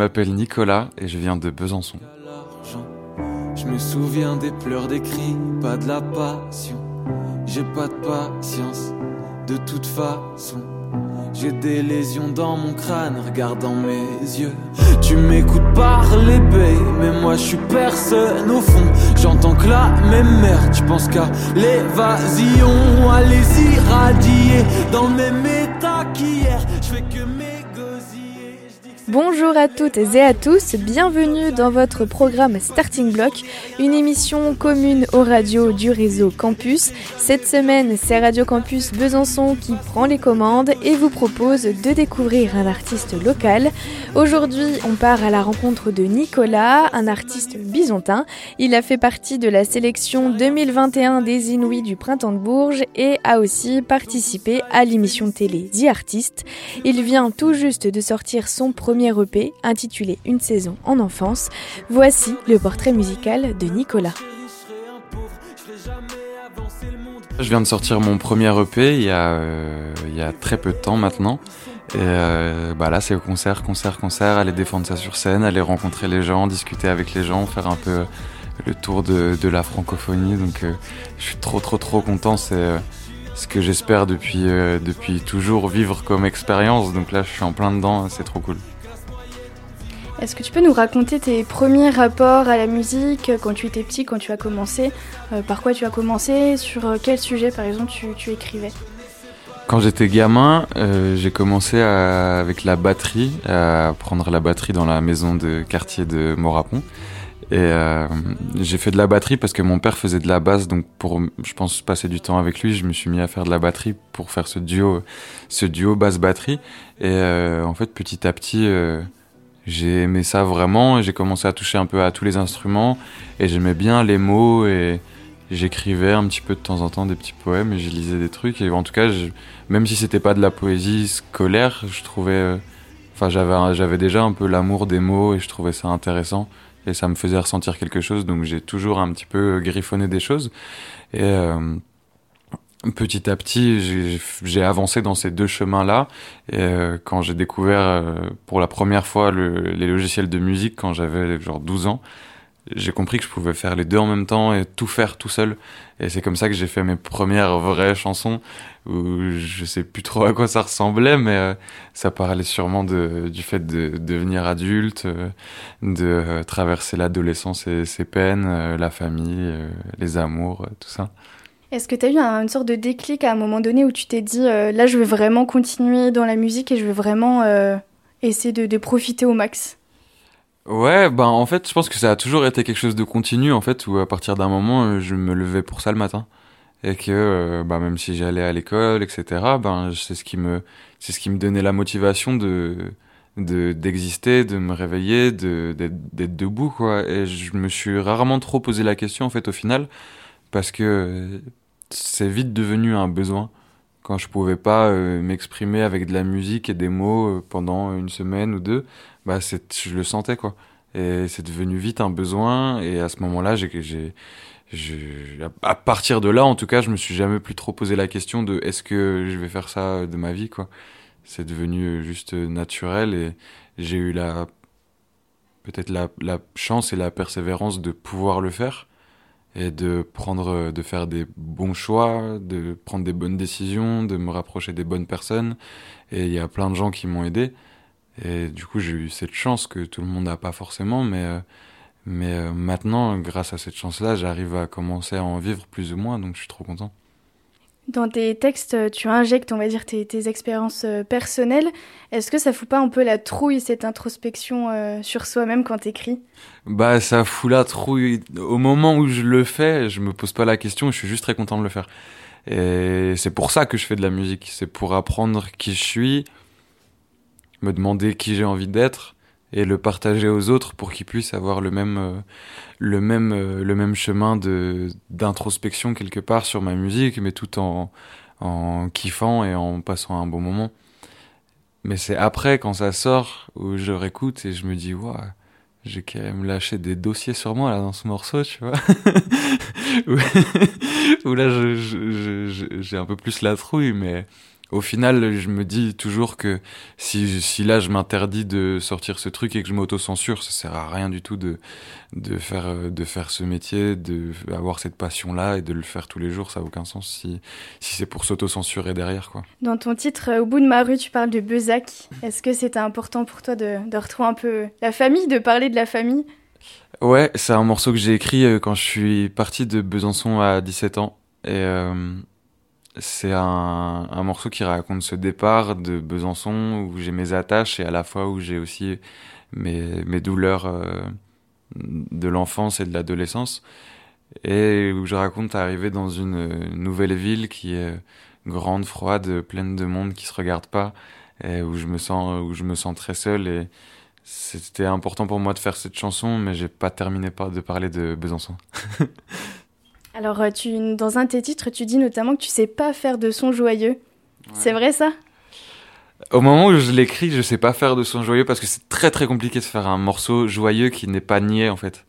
m'appelle Nicolas et je viens de Besançon. Je me souviens des pleurs, des cris, pas de la passion. J'ai pas de patience, de toute façon. J'ai des lésions dans mon crâne, regardant mes yeux. Tu m'écoutes parler, babe, mais moi je suis personne au fond. J'entends que la même merde, tu penses qu'à l'évasion, allez-y radier dans le même état qu'hier. Je fais que Bonjour à toutes et à tous, bienvenue dans votre programme Starting Block, une émission commune aux radios du réseau Campus. Cette semaine, c'est Radio Campus Besançon qui prend les commandes et vous propose de découvrir un artiste local. Aujourd'hui, on part à la rencontre de Nicolas, un artiste bisontin. Il a fait partie de la sélection 2021 des Inouïs du Printemps de Bourges et a aussi participé à l'émission télé The Artist. Il vient tout juste de sortir son premier EP intitulé Une saison en enfance. Voici le portrait musical de Nicolas. Je viens de sortir mon premier EP il y a, euh, il y a très peu de temps maintenant. Et euh, bah là, c'est concert, concert, concert, aller défendre ça sur scène, aller rencontrer les gens, discuter avec les gens, faire un peu le tour de, de la francophonie. Donc, euh, je suis trop, trop, trop content. C'est ce que j'espère depuis, depuis toujours vivre comme expérience. Donc là, je suis en plein dedans, c'est trop cool. Est-ce que tu peux nous raconter tes premiers rapports à la musique quand tu étais petit, quand tu as commencé euh, Par quoi tu as commencé Sur euh, quel sujet, par exemple, tu, écrivais? Quand j'étais gamin, euh, j'ai commencé avec la batterie, à prendre la batterie dans la maison de quartier de Morapon. Et j'ai fait de la batterie parce que mon père faisait de la basse, donc pour, je pense, passer du temps avec lui, je me suis mis à faire de la batterie pour faire ce duo, ce duo basse-batterie. Et en fait, petit à petit j'ai aimé ça vraiment et j'ai commencé à toucher un peu à tous les instruments et j'aimais bien les mots et j'écrivais un petit peu de temps en temps des petits poèmes et je lisais des trucs et en tout cas même si c'était pas de la poésie scolaire je trouvais euh, enfin j'avais j'avais déjà un peu l'amour des mots et je trouvais ça intéressant et ça me faisait ressentir quelque chose donc j'ai toujours un petit peu griffonné des choses et euh, petit à petit, j'ai avancé dans ces deux chemins-là. Euh, quand j'ai découvert euh, pour la première fois le, les logiciels de musique, quand j'avais genre 12 ans, j'ai compris que je pouvais faire les deux en même temps et tout faire tout seul. Et c'est comme ça que j'ai fait mes premières vraies chansons, où je sais plus trop à quoi ça ressemblait, mais euh, ça parlait sûrement de, du fait de, devenir adulte, de traverser l'adolescence et ses peines, la famille, les amours, tout ça. Est-ce que tu as eu une sorte de déclic à un moment donné où tu t'es dit euh, là je veux vraiment continuer dans la musique et je veux vraiment euh, essayer de, profiter au max? Ouais, ben en fait je pense que ça a toujours été quelque chose de continu en fait où à partir d'un moment euh, je me levais pour ça le matin. Et que bah, même si j'allais à l'école etc ben c'est ce qui me c'est ce qui me donnait la motivation de d'exister, de, me réveiller, de d'être debout quoi. Et je me suis rarement trop posé la question en fait au final parce que c'est vite devenu un besoin. Quand je pouvais pas euh, m'exprimer avec de la musique et des mots euh, pendant une semaine ou deux, bah c'est, je le sentais quoi. Et c'est devenu vite un besoin. Et à ce moment-là, j'ai, j'ai, à partir de là, en tout cas, je me suis jamais plus trop posé la question de est-ce que je vais faire ça de ma vie quoi. C'est devenu juste naturel et j'ai eu la peut-être la, la chance et la persévérance de pouvoir le faire et de prendre, de faire des bons choix, de prendre des bonnes décisions, de me rapprocher des bonnes personnes. Et il y a plein de gens qui m'ont aidé. Et du coup, j'ai eu cette chance que tout le monde n'a pas forcément, mais, euh, mais euh, maintenant, grâce à cette chance-là, j'arrive à commencer à en vivre plus ou moins, donc je suis trop content. Dans tes textes, tu injectes, on va dire, tes, expériences euh, personnelles. Est-ce que ça fout pas un peu la trouille, cette introspection euh, sur soi-même quand t'écris? Bah, ça fout la trouille. Au moment où je le fais, je me pose pas la question, je suis juste très content de le faire. Et c'est pour ça que je fais de la musique. C'est pour apprendre qui je suis, me demander qui j'ai envie d'être et le partager aux autres pour qu'ils puissent avoir le même euh, le même euh, le même chemin de d'introspection quelque part sur ma musique mais tout en en kiffant et en passant un bon moment mais c'est après, quand ça sort, où je réécoute et je me dis, waouh, j'ai quand même lâché des dossiers sur moi là dans ce morceau, tu vois. où, là, j'ai un peu plus la trouille, mais au final, je me dis toujours que si, si là je m'interdis de sortir ce truc et que je m'auto-censure, ça sert à rien du tout de, de, faire, de faire ce métier, de avoir cette passion-là et de le faire tous les jours. Ça n'a aucun sens si, si c'est pour s'auto-censurer derrière. Quoi. Dans ton titre, Au bout de ma rue, tu parles de Bezac. Est-ce que c'était important pour toi de, de retrouver un peu la famille, de parler de la famille? Ouais, c'est un morceau que j'ai écrit euh, quand je suis parti de Besançon à 17 ans. Et. Euh, c'est un, morceau qui raconte ce départ de Besançon où j'ai mes attaches et à la fois où j'ai aussi mes, douleurs euh, de l'enfance et de l'adolescence et où je raconte arriver dans une nouvelle ville qui est grande, froide, pleine de monde qui se regarde pas et où je me sens où je me sens très seul et c'était important pour moi de faire cette chanson mais j'ai pas terminé de parler de Besançon. Alors, euh, tu, dans un de tes titres, tu dis notamment que tu sais pas faire de son joyeux. C'est vrai ça? Au moment où je l'écris, je sais pas faire de son joyeux parce que c'est très très compliqué de faire un morceau joyeux qui n'est pas niais en fait.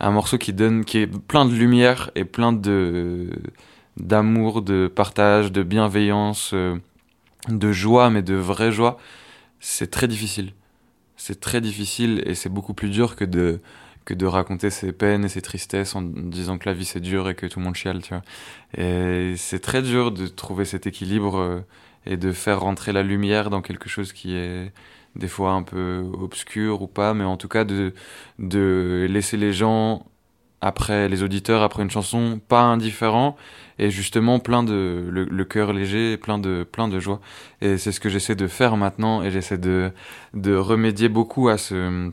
Un morceau qui donne, qui est plein de lumière et plein de d'amour, de partage, de bienveillance, euh, de joie, mais de vraie joie. C'est très difficile. C'est très difficile et c'est beaucoup plus dur que de que de raconter ses peines et ses tristesses en disant que la vie c'est dur et que tout le monde chiale, tu vois. Et c'est très dur de trouver cet équilibre euh, et de faire rentrer la lumière dans quelque chose qui est des fois un peu obscur ou pas, mais en tout cas de, de laisser les gens après les auditeurs après une chanson pas indifférents et justement plein de le, cœur léger plein de plein de joie et c'est ce que j'essaie de faire maintenant et j'essaie de de remédier beaucoup à ce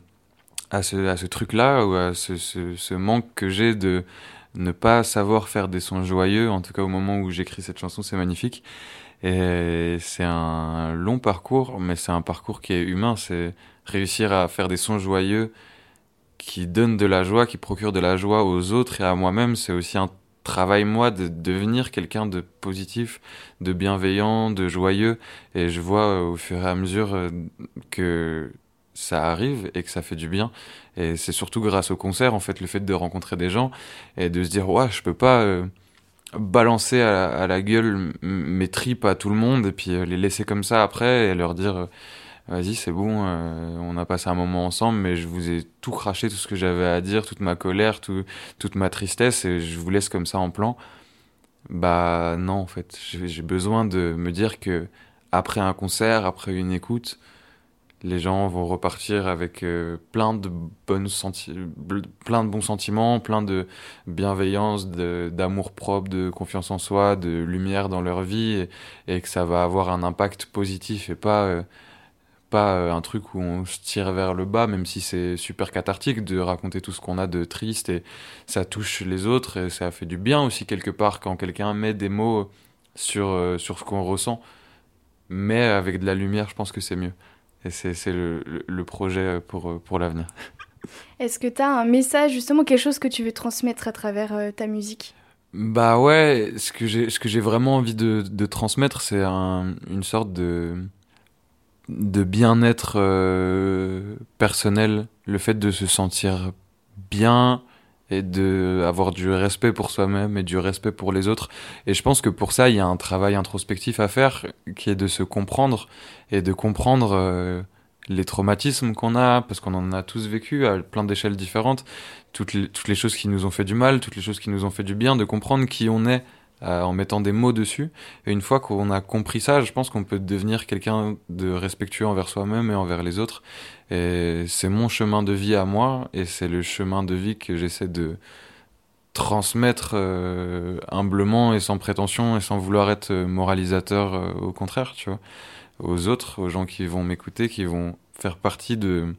à ce, à ce truc-là, ou à ce, ce, ce manque que j'ai de ne pas savoir faire des sons joyeux. En tout cas, au moment où j'écris cette chanson, c'est magnifique. Et c'est un long parcours, mais c'est un parcours qui est humain. C'est réussir à faire des sons joyeux qui donnent de la joie, qui procurent de la joie aux autres et à moi-même. C'est aussi un travail, moi, de devenir quelqu'un de positif, de bienveillant, de joyeux. Et je vois au fur et à mesure euh, que ça arrive et que ça fait du bien. Et c'est surtout grâce au concert, en fait, le fait de rencontrer des gens et de se dire, ouais, je peux pas euh, balancer à la, gueule mes tripes à tout le monde et puis euh, les laisser comme ça après et leur dire, euh, vas-y, c'est bon, on a passé un moment ensemble, mais je vous ai tout craché, tout ce que j'avais à dire, toute ma colère, tout, toute ma tristesse et je vous laisse comme ça en plan. Bah non, en fait, j'ai besoin de me dire que après un concert, après une écoute, les gens vont repartir avec euh, plein de bonnes bons sentiments, plein de bienveillance, d'amour propre, de confiance en soi, de lumière dans leur vie, et, que ça va avoir un impact positif et pas euh, pas euh, un truc où on se tire vers le bas, même si c'est super cathartique de raconter tout ce qu'on a de triste et ça touche les autres et ça fait du bien aussi quelque part quand quelqu'un met des mots sur sur ce qu'on ressent, mais avec de la lumière, je pense que c'est mieux. Et c'est le, le, projet pour, pour l'avenir. Est-ce que tu as un message, justement, quelque chose que tu veux transmettre à travers euh, ta musique? Bah ouais, ce que j'ai, ce que j'ai vraiment envie de, de transmettre, c'est un, une sorte de, de bien-être euh, personnel, le fait de se sentir bien, et de avoir du respect pour soi-même et du respect pour les autres. Et je pense que pour ça, il y a un travail introspectif à faire qui est de se comprendre et de comprendre euh, les traumatismes qu'on a, parce qu'on en a tous vécu à plein d'échelles différentes, toutes les, toutes les choses qui nous ont fait du mal, toutes les choses qui nous ont fait du bien, de comprendre qui on est euh, en mettant des mots dessus. Et une fois qu'on a compris ça, je pense qu'on peut devenir quelqu'un de respectueux envers soi-même et envers les autres. Et c'est mon chemin de vie à moi, et c'est le chemin de vie que j'essaie de transmettre euh, humblement et sans prétention et sans vouloir être moralisateur euh, au contraire, tu vois, aux autres, aux gens qui vont m'écouter, qui vont faire partie de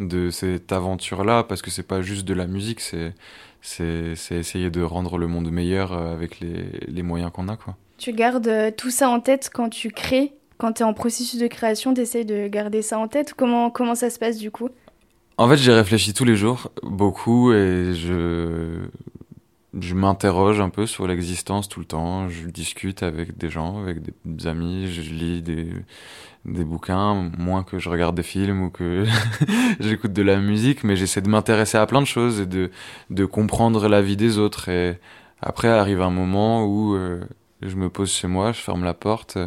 de cette aventure-là, parce que c'est pas juste de la musique, c'est c'est essayer de rendre le monde meilleur euh, avec les, les moyens qu'on a. Quoi. Tu gardes euh, tout ça en tête quand tu crées Quand tu es en processus de création, tu essayes de garder ça en tête? Comment, comment ça se passe du coup? En fait, j'ai réfléchi tous les jours, beaucoup, et je je m'interroge un peu sur l'existence tout le temps. Je discute avec des gens, avec des amis, je lis des, des bouquins, moins que je regarde des films ou que j'écoute de la musique, mais j'essaie de m'intéresser à plein de choses et de, de comprendre la vie des autres. Et après arrive un moment où euh, je me pose chez moi, je ferme la porte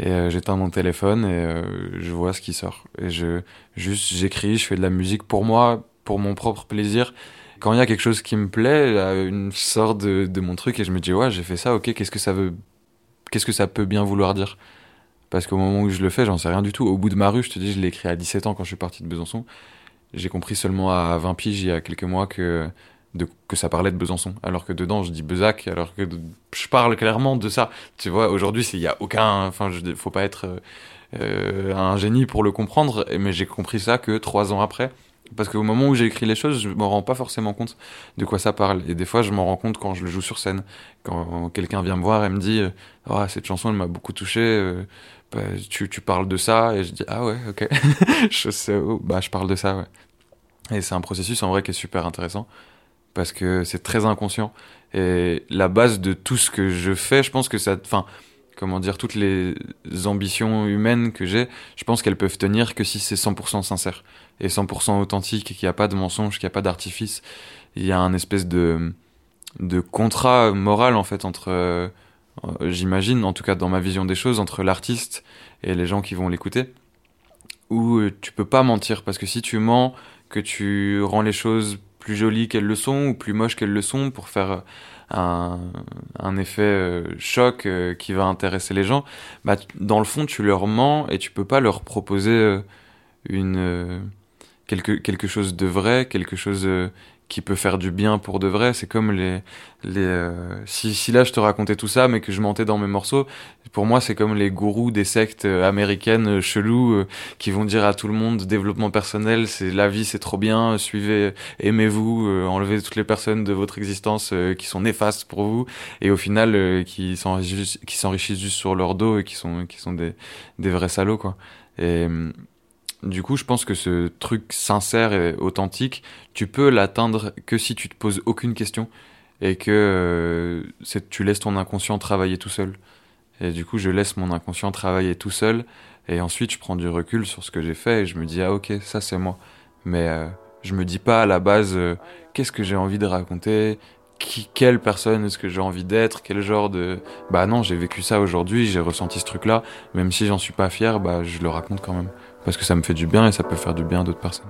et euh, j'éteins mon téléphone et euh, je vois ce qui sort. Et je juste j'écris, je fais de la musique pour moi, pour mon propre plaisir quand il y a quelque chose qui me plaît, une sorte de, mon truc et je me dis ouais j'ai fait ça, ok qu'est-ce que ça veut, qu'est-ce que ça peut bien vouloir dire? Parce qu'au moment où je le fais, j'en sais rien du tout. Au bout de ma rue, je te dis, je l'ai écrit à 17 ans quand je suis parti de Besançon. J'ai compris seulement à 20 piges il y a quelques mois que que ça parlait de Besançon, alors que dedans je dis Bezac, alors que je parle clairement de ça. Tu vois, aujourd'hui il y a aucun, enfin je faut pas être euh, un génie pour le comprendre, mais j'ai compris ça que trois ans après. Parce qu'au moment où j'ai écrit les choses, je me rends pas forcément compte de quoi ça parle. Et des fois, je m'en rends compte quand je le joue sur scène. Quand quelqu'un vient me voir et me dit oh, cette chanson, elle m'a beaucoup touché. Euh, bah, tu, parles de ça? Et je dis Ah ouais, ok. je sais, oh, bah, je parle de ça. Et c'est un processus en vrai qui est super intéressant. Parce que c'est très inconscient. Et la base de tout ce que je fais, je pense que ça. Enfin, comment dire, toutes les ambitions humaines que j'ai, je pense qu'elles peuvent tenir que si c'est 100% sincère et 100% authentique, qu'il n'y a pas de mensonge, qu'il n'y a pas d'artifice. Il y a un espèce de, de contrat moral, en fait, entre, euh, j'imagine, en tout cas dans ma vision des choses, entre l'artiste et les gens qui vont l'écouter, où euh, tu peux pas mentir, parce que si tu mens, que tu rends les choses plus jolies qu'elles le sont, ou plus moches qu'elles le sont, pour faire un, un effet euh, choc qui va intéresser les gens, bah, dans le fond, tu leur mens et tu peux pas leur proposer une quelque, quelque chose de vrai, quelque chose euh, qui peut faire du bien pour de vrai. C'est comme les, les euh, si, si là je te racontais tout ça, mais que je mentais dans mes morceaux, pour moi c'est comme les gourous des sectes euh, américaines chelous qui vont dire à tout le monde développement personnel, c'est la vie, c'est trop bien, suivez, aimez-vous, enlevez toutes les personnes de votre existence qui sont néfastes pour vous, et au final qui s'enrichissent, juste sur leur dos et qui sont qui sont des des vrais salauds quoi. Et du coup, je pense que ce truc sincère et authentique, tu peux l'atteindre que si tu te poses aucune question et que euh, tu laisses ton inconscient travailler tout seul. Et du coup, je laisse mon inconscient travailler tout seul et ensuite je prends du recul sur ce que j'ai fait et je me dis ah ok ça c'est moi. Mais euh, je me dis pas à la base euh, qu'est-ce que j'ai envie de raconter, qui, quelle personne est-ce que j'ai envie d'être, quel genre de bah non j'ai vécu ça aujourd'hui, j'ai ressenti ce truc là, même si j'en suis pas fier, bah je le raconte quand même parce que ça me fait du bien et ça peut faire du bien à d'autres personnes.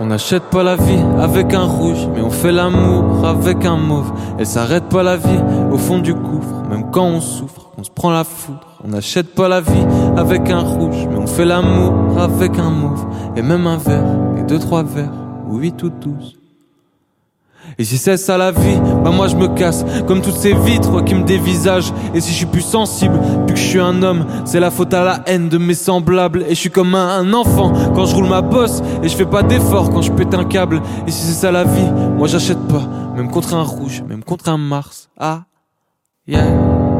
On n'achète pas la vie avec un rouge, mais on fait l'amour avec un mauve. Elle s'arrête pas la vie au fond du gouffre, même quand on souffre, on se prend la foudre. On n'achète pas la vie avec un rouge, mais on fait l'amour avec un mauve. Et même un verre, et deux, trois verres, ou huit ou douze. Et si c'est ça la vie, bah moi je me casse. Comme toutes ces vitres qui me dévisagent. Et si je suis plus sensible, plus que je suis un homme C'est la faute à la haine de mes semblables. Et je suis comme un, enfant quand je roule ma bosse. Et je fais pas d'effort quand je pète un câble. Et si c'est ça la vie, moi j'achète pas. Même contre un rouge, même contre un Mars. Ah, yeah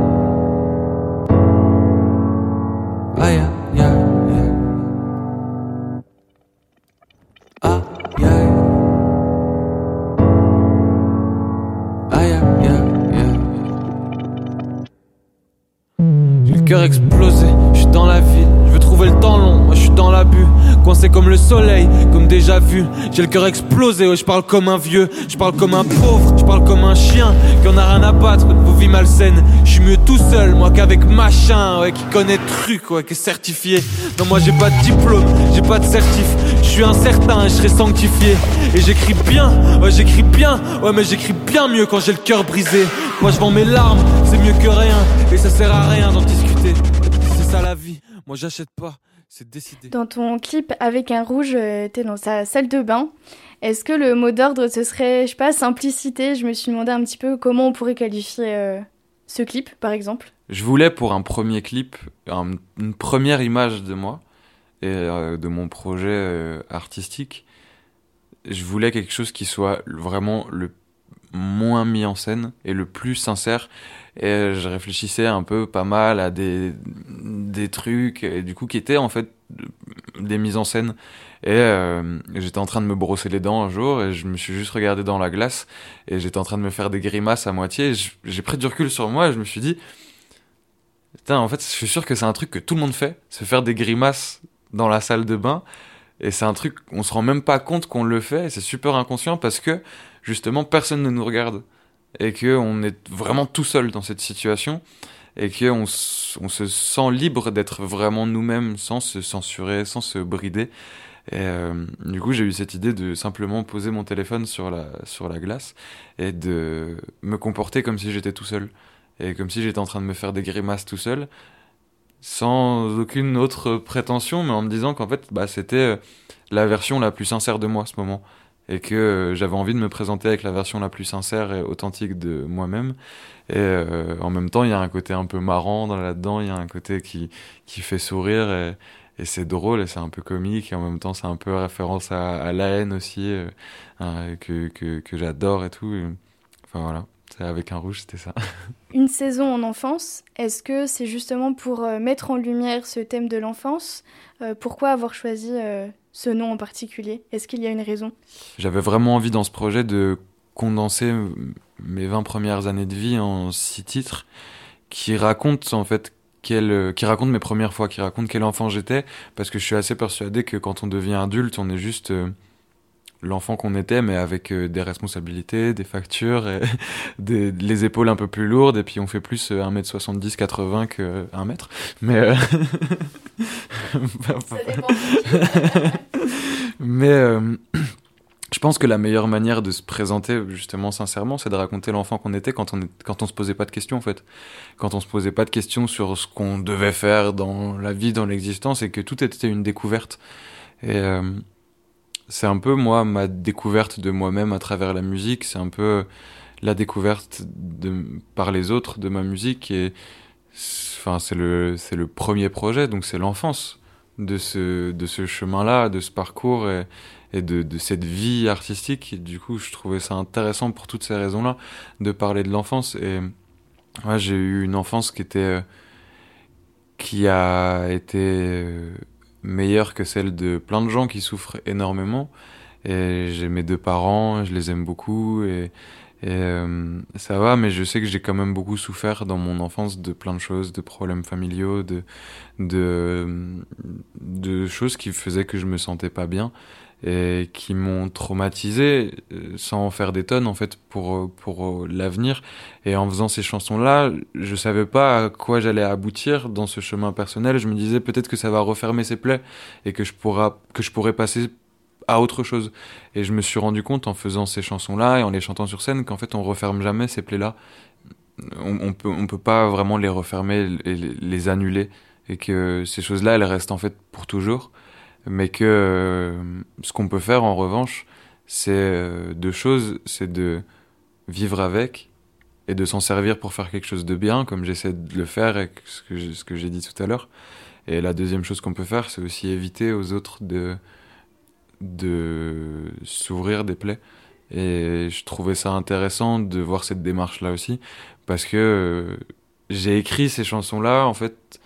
cœur explosé, je suis dans la ville, je veux trouver le temps long, moi je suis dans l'abus, coincé comme le soleil, comme déjà vu, j'ai le cœur explosé, ouais, je parle comme un vieux, je parle comme un pauvre, je parle comme un chien, qui en a rien à battre. De vos vies malsaines, je suis mieux tout seul, moi qu'avec machin, ouais, qui connaît truc, ouais, qui est certifié, non moi j'ai pas de diplôme, j'ai pas de certif, je suis incertain je serai sanctifié, et j'écris bien, ouais j'écris bien, ouais mais j'écris bien mieux quand j'ai le cœur brisé, moi je vends mes larmes, c'est mieux que rien, et ça sert à rien d'en discuter. Ça la vie. Moi, j'achète pas. C'est décidé. Dans ton clip avec un rouge, euh, t'es dans sa salle de bain. Est-ce que le mot d'ordre, ce serait, je sais pas, simplicité? Je me suis demandé un petit peu comment on pourrait qualifier euh, ce clip, par exemple. Je voulais pour un premier clip, une première image de moi et euh, de mon projet artistique. Je voulais quelque chose qui soit vraiment le moins mis en scène et le plus sincère. Et je réfléchissais un peu pas mal à des, des trucs, et du coup, qui étaient en fait des mises en scène. Et euh, j'étais en train de me brosser les dents un jour et je me suis juste regardé dans la glace et j'étais en train de me faire des grimaces à moitié. J'ai pris du recul sur moi et je me suis dit, putain, en fait, je suis sûr que c'est un truc que tout le monde fait, se faire des grimaces dans la salle de bain. Et c'est un truc, on se rend même pas compte qu'on le fait. C'est super inconscient parce que justement personne ne nous regarde et que on est vraiment tout seul dans cette situation et qu'on on se sent libre d'être vraiment nous-mêmes sans se censurer, sans se brider. Et euh, du coup, j'ai eu cette idée de simplement poser mon téléphone sur la, sur la glace et de me comporter comme si j'étais tout seul. Et comme si j'étais en train de me faire des grimaces tout seul, sans aucune autre prétention, mais en me disant qu'en fait, bah, c'était euh, la version la plus sincère de moi à ce moment et que euh, j'avais envie de me présenter avec la version la plus sincère et authentique de moi-même. Et euh, en même temps, il y a un côté un peu marrant là-dedans, il y a un côté qui, qui fait sourire et, c'est drôle et c'est un peu comique et en même temps c'est un peu référence à, à la haine aussi euh, hein, que, que, que j'adore et tout. enfin voilà. Avec un rouge, c'était ça. Une saison en enfance, est-ce que c'est justement pour mettre en lumière ce thème de l'enfance? Pourquoi avoir choisi ce nom en particulier? Est-ce qu'il y a une raison? J'avais vraiment envie dans ce projet de condenser mes 20 premières années de vie en six titres qui racontent en fait quel, qui racontent mes premières fois, qui racontent quel enfant j'étais, parce que je suis assez persuadé que quand on devient adulte, on est juste euh, l'enfant qu'on était, mais avec euh, des responsabilités, des factures, et des, les épaules un peu plus lourdes, et puis on fait plus 1m70, euh, 80 que 1 mètre. Mais. Euh... mais. Euh, je pense que la meilleure manière de se présenter justement sincèrement, c'est de raconter l'enfant qu'on était quand on est, quand on se posait pas de questions en fait, quand on se posait pas de questions sur ce qu'on devait faire dans la vie, dans l'existence, et que tout était une découverte. Et euh, c'est un peu moi ma découverte de moi-même à travers la musique. C'est un peu la découverte par les autres de ma musique et enfin c'est le c'est le premier projet. Donc c'est l'enfance de ce de ce chemin là de ce parcours et, de, de cette vie artistique. Du coup je trouvais ça intéressant pour toutes ces raisons là de parler de l'enfance. Et ouais, j'ai eu une enfance qui était qui a été meilleure que celle de plein de gens qui souffrent énormément. Et j'ai mes deux parents, je les aime beaucoup et, et euh, ça va, mais je sais que j'ai quand même beaucoup souffert dans mon enfance de plein de choses, de problèmes familiaux, de, de, de choses qui faisaient que je me sentais pas bien et qui m'ont traumatisé euh, sans en faire des tonnes en fait pour pour l'avenir. Et en faisant ces chansons là je savais pas à quoi j'allais aboutir dans ce chemin personnel. Je me disais peut-être que ça va refermer ses plaies et que je pourra que je pourrais passer à autre chose. Et je me suis rendu compte en faisant ces chansons là et en les chantant sur scène qu'en fait on referme jamais ces plaies là on, on peut on peut pas vraiment les refermer et les annuler. Et que ces choses là elles restent en fait pour toujours mais que euh, ce qu'on peut faire en revanche, c'est euh, deux choses, c'est de vivre avec et de s'en servir pour faire quelque chose de bien, comme j'essaie de le faire avec ce que j'ai, ce que j'ai dit tout à l'heure. Et la deuxième chose qu'on peut faire, c'est aussi éviter aux autres de de s'ouvrir des plaies. Et je trouvais ça intéressant de voir cette démarche-là aussi, parce que euh, j'ai écrit ces chansons-là, en fait,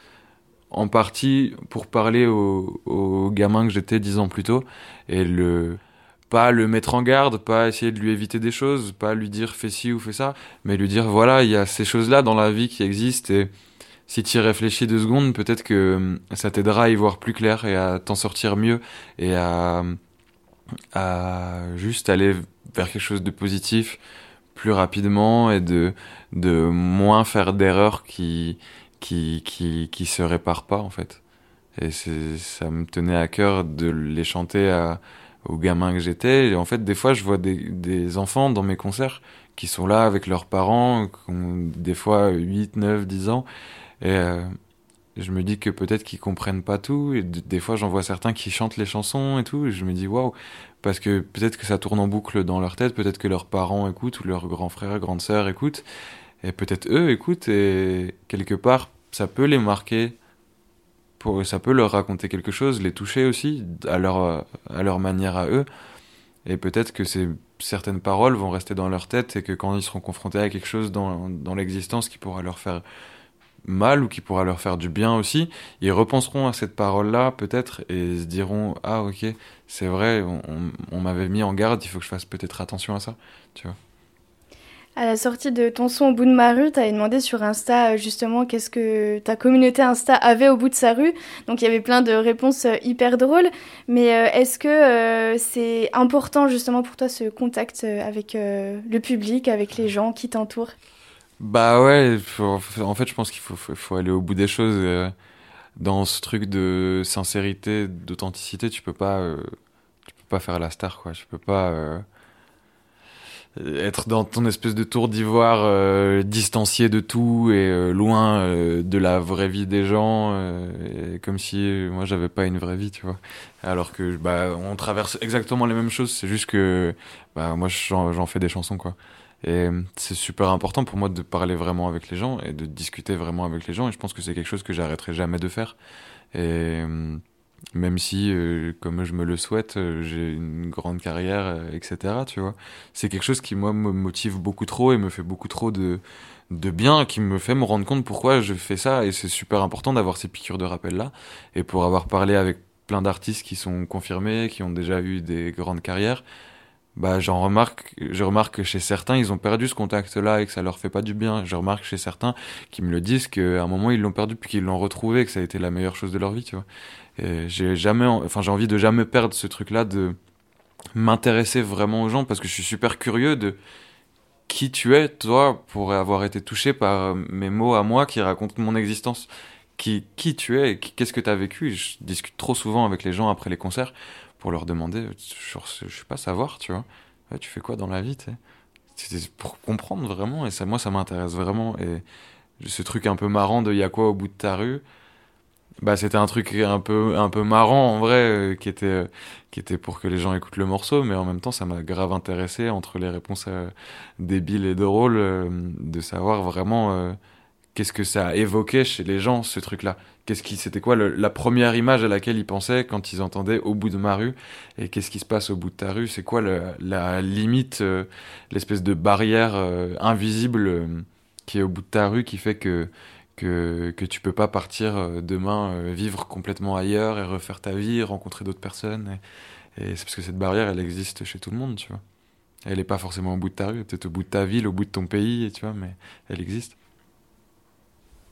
en partie pour parler au, au gamin que j'étais dix ans plus tôt et le pas le mettre en garde, pas essayer de lui éviter des choses, pas lui dire fais ci ou fais ça, mais lui dire voilà, il y a ces choses-là dans la vie qui existent et si tu y réfléchis deux secondes, peut-être que hum, ça t'aidera à y voir plus clair et à t'en sortir mieux et à, à juste aller vers quelque chose de positif plus rapidement et de, de moins faire d'erreurs qui, qui, qui, qui se réparent pas en fait. Et ça me tenait à cœur de les chanter à, aux gamins que j'étais. Et en fait, des fois, je vois des, des enfants dans mes concerts qui sont là avec leurs parents, des fois 8, 9, 10 ans. Et euh, je me dis que peut-être qu'ils comprennent pas tout. Et des fois, j'en vois certains qui chantent les chansons et tout. Et je me dis waouh, parce que peut-être que ça tourne en boucle dans leur tête, peut-être que leurs parents écoutent ou leurs grands frères, grandes sœurs écoutent. Et peut-être eux écoutent et quelque part, ça peut les marquer, pour, ça peut leur raconter quelque chose, les toucher aussi, à leur, à leur manière à eux. Et peut-être que ces certaines paroles vont rester dans leur tête et que quand ils seront confrontés à quelque chose dans, dans l'existence qui pourra leur faire mal ou qui pourra leur faire du bien aussi, ils repenseront à cette parole-là peut-être et se diront ah ok c'est vrai on, m'avait mis en garde, il faut que je fasse peut-être attention à ça, tu vois. À la sortie de ton son au bout de ma rue, tu demandé sur Insta justement qu'est-ce que ta communauté Insta avait au bout de sa rue. Donc il y avait plein de réponses euh, hyper drôles. Mais euh, est-ce que euh, c'est important justement pour toi ce contact avec le public, avec les gens qui t'entourent? Bah ouais, en fait, je pense qu'il faut, aller au bout des choses. Euh, dans ce truc de sincérité, d'authenticité, tu peux euh, tu peux pas faire la star, quoi. Tu peux pas euh, être dans ton espèce de tour d'ivoire, distancié de tout et loin de la vraie vie des gens, comme si moi j'avais pas une vraie vie, tu vois. Alors que bah on traverse exactement les mêmes choses, c'est juste que bah moi j'en fais des chansons, quoi. Et c'est super important pour moi de parler vraiment avec les gens et de discuter vraiment avec les gens. Et je pense que c'est quelque chose que j'arrêterai jamais de faire. Et euh, même si, euh, comme je me le souhaite, euh, j'ai une grande carrière, etc. Tu vois, c'est quelque chose qui moi me motive beaucoup trop et me fait beaucoup trop de de bien, qui me fait me rendre compte pourquoi je fais ça. Et c'est super important d'avoir ces piqûres de rappel là. Et pour avoir parlé avec plein d'artistes qui sont confirmés, qui ont déjà eu des grandes carrières bah j'en remarque je remarque que chez certains ils ont perdu ce contact là et que ça leur fait pas du bien je remarque chez certains qui me le disent qu'à un moment ils l'ont perdu puis qu'ils l'ont retrouvé et que ça a été la meilleure chose de leur vie tu vois j'ai jamais enfin j'ai envie de jamais perdre ce truc là de m'intéresser vraiment aux gens parce que je suis super curieux de qui tu es toi pour avoir été touché par mes mots à moi qui racontent mon existence qui qui tu es qu'est-ce que tu as vécu je discute trop souvent avec les gens après les concerts pour leur demander, je, je sais pas, savoir, tu vois. tu fais quoi dans la vie, tu Pour comprendre vraiment, et ça, moi, ça m'intéresse vraiment. Et ce truc un peu marrant de y a quoi au bout de ta rue, bah c'était un truc un peu un marrant en vrai euh, qui était euh, qui était pour que les gens écoutent le morceau mais en même temps ça m'a grave intéressé entre les réponses euh, débiles et drôles de savoir vraiment qu'est-ce que ça a évoqué chez les gens ce truc là qu'est-ce qui c'était quoi la première image à laquelle ils pensaient quand ils entendaient au bout de ma rue et qu'est-ce qui se passe au bout de ta rue? C'est quoi la limite l'espèce de barrière invisible qui est au bout de ta rue qui fait que que que tu peux pas partir demain vivre complètement ailleurs et refaire ta vie rencontrer d'autres personnes et, c'est parce que cette barrière elle existe chez tout le monde tu vois elle est pas forcément au bout de ta rue peut-être au bout de ta ville au bout de ton pays tu vois mais elle existe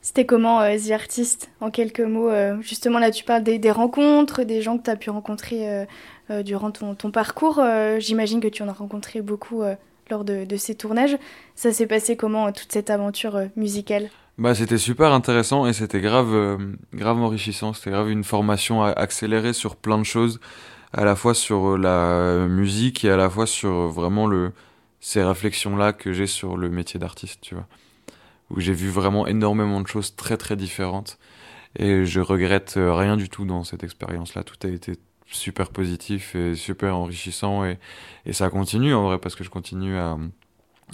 c'était comment euh, The Artist, en quelques mots euh, Justement, là, tu parles des, rencontres, des gens que tu as pu rencontrer euh, durant ton, parcours. J'imagine que tu en as rencontré beaucoup lors de, ces tournages. Ça s'est passé comment, toute cette aventure musicale? Bah, C'était super intéressant et c'était grave, grave enrichissant. C'était grave une formation accélérée sur plein de choses, à la fois sur la musique et à la fois sur vraiment le, ces réflexions-là que j'ai sur le métier d'artiste, tu vois où j'ai vu vraiment énormément de choses très très différentes. Et je regrette euh, rien du tout dans cette expérience-là. Tout a été super positif et super enrichissant et, et ça continue en vrai parce que je continue à,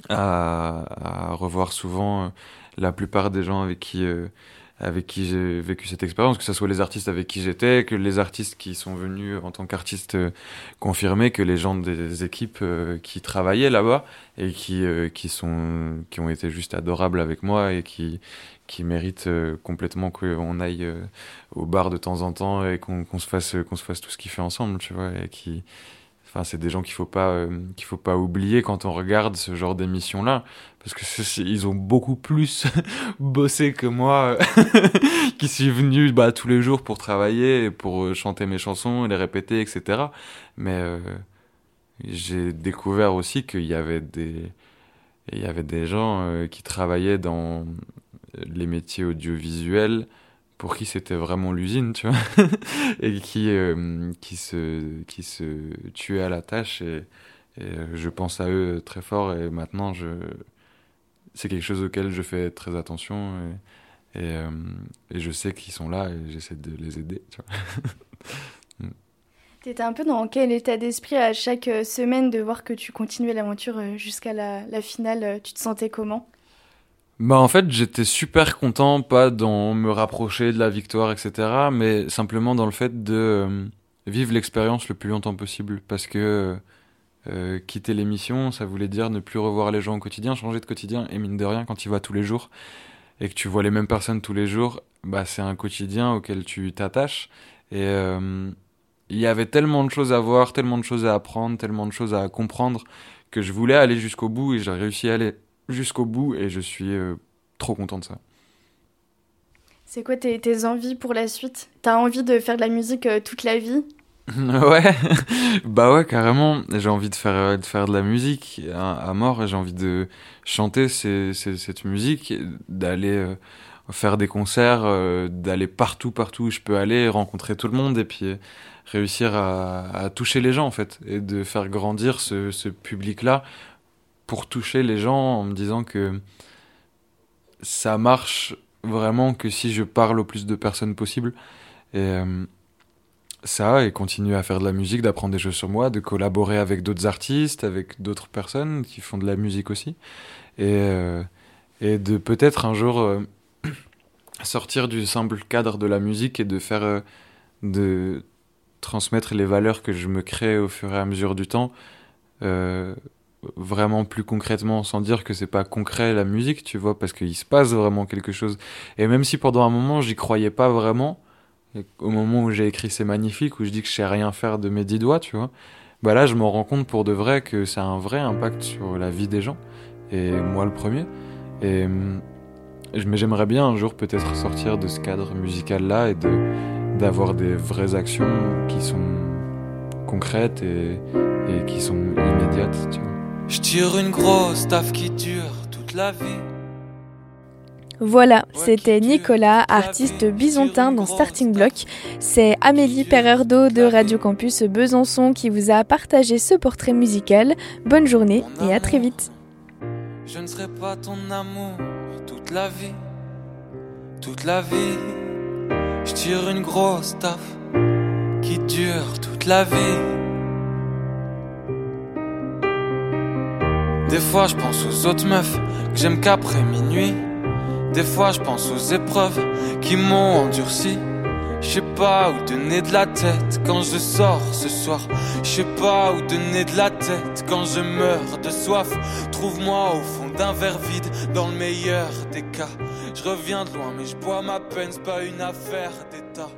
à, revoir souvent euh, la plupart des gens avec qui euh, avec qui j'ai vécu cette expérience, que ce soit les artistes avec qui j'étais, que les artistes qui sont venus en tant qu'artistes euh, confirmés, que les gens des équipes qui travaillaient là-bas et qui qui sont qui ont été juste adorables avec moi et qui qui méritent complètement qu'on aille au bar de temps en temps et qu'on se fasse se fasse tout ce qu'il fait ensemble, tu vois, Enfin, c'est des gens qu'il faut pas euh, qu'il faut pas oublier quand on regarde ce genre d'émission là parce que ils ont beaucoup plus bossé que moi qui suis venu bah, tous les jours pour travailler pour euh, chanter mes chansons les répéter etc mais euh, j'ai découvert aussi qu'il y avait des il y avait des gens qui travaillaient dans les métiers audiovisuels pour qui c'était vraiment l'usine, tu vois, et qui, euh, qui, se, qui se tuait à la tâche. Et, euh, je pense à eux très fort et maintenant, je, c'est quelque chose auquel je fais très attention et, et, euh, je sais qu'ils sont là et j'essaie de les aider, tu vois. Tu étais un peu dans quel état d'esprit à chaque semaine de voir que tu continuais l'aventure jusqu'à la finale Tu te sentais comment? Bah en fait j'étais super content, pas dans me rapprocher de la victoire, etc. Mais simplement dans le fait de euh, vivre l'expérience le plus longtemps possible. Parce que euh, quitter l'émission, ça voulait dire ne plus revoir les gens au quotidien, changer de quotidien. Et mine de rien, quand tu vas tous les jours, et que tu vois les mêmes personnes tous les jours, bah, c'est un quotidien auquel tu t'attaches. Et il y avait tellement de choses à voir, tellement de choses à apprendre, tellement de choses à comprendre que je voulais aller jusqu'au bout et j'ai réussi à aller jusqu'au bout et je suis trop content de ça. C'est quoi tes, tes, envies pour la suite? T'as envie de faire de la musique toute la vie? Ouais, bah ouais, carrément. J'ai envie de faire, euh, de faire de la musique à, mort j'ai envie de chanter ces, cette musique, d'aller euh, faire des concerts, euh, d'aller partout, partout où je peux aller, rencontrer tout le monde et puis réussir à, à toucher les gens en fait et de faire grandir ce, ce public-là pour toucher les gens en me disant que ça marche vraiment que si je parle au plus de personnes possible. Et ça et continuer à faire de la musique, d'apprendre des choses sur moi, de collaborer avec d'autres artistes, avec d'autres personnes qui font de la musique aussi. Et, euh, et de peut-être un jour euh, sortir du simple cadre de la musique et de faire. Euh, de transmettre les valeurs que je me crée au fur et à mesure du temps. Vraiment plus concrètement sans dire que c'est pas concret la musique tu vois parce qu'il se passe vraiment quelque chose et même si pendant un moment j'y croyais pas vraiment au moment où j'ai écrit C'est magnifique, où je dis que je sais rien faire de mes dix doigts, tu vois, bah là, je me rends compte pour de vrai que ça a un vrai impact sur la vie des gens. Et moi, le premier. Et, mais j'aimerais bien un jour peut-être sortir de ce cadre musical-là et de, d'avoir des vraies actions qui sont concrètes et, et qui sont immédiates, tu vois. Je tire une grosse taf qui dure toute la vie. Voilà, c'était Nicolas, artiste bisontin dans Starting Block. C'est Amélie Pererdo de Radio Campus Besançon qui vous a partagé ce portrait musical. Bonne journée et à très vite. Je ne serai pas ton amour toute la vie, toute la vie. Je tire une grosse taf qui dure toute la vie. Des fois je pense aux autres meufs que j'aime qu'après minuit. Des fois je pense aux épreuves qui m'ont endurci. Je sais pas où donner de la tête quand je sors ce soir. Je sais pas où donner de la tête quand je meurs de soif. Trouve-moi au fond d'un verre vide dans le meilleur des cas. Je reviens de loin mais je bois ma peine, c'est pas une affaire d'état.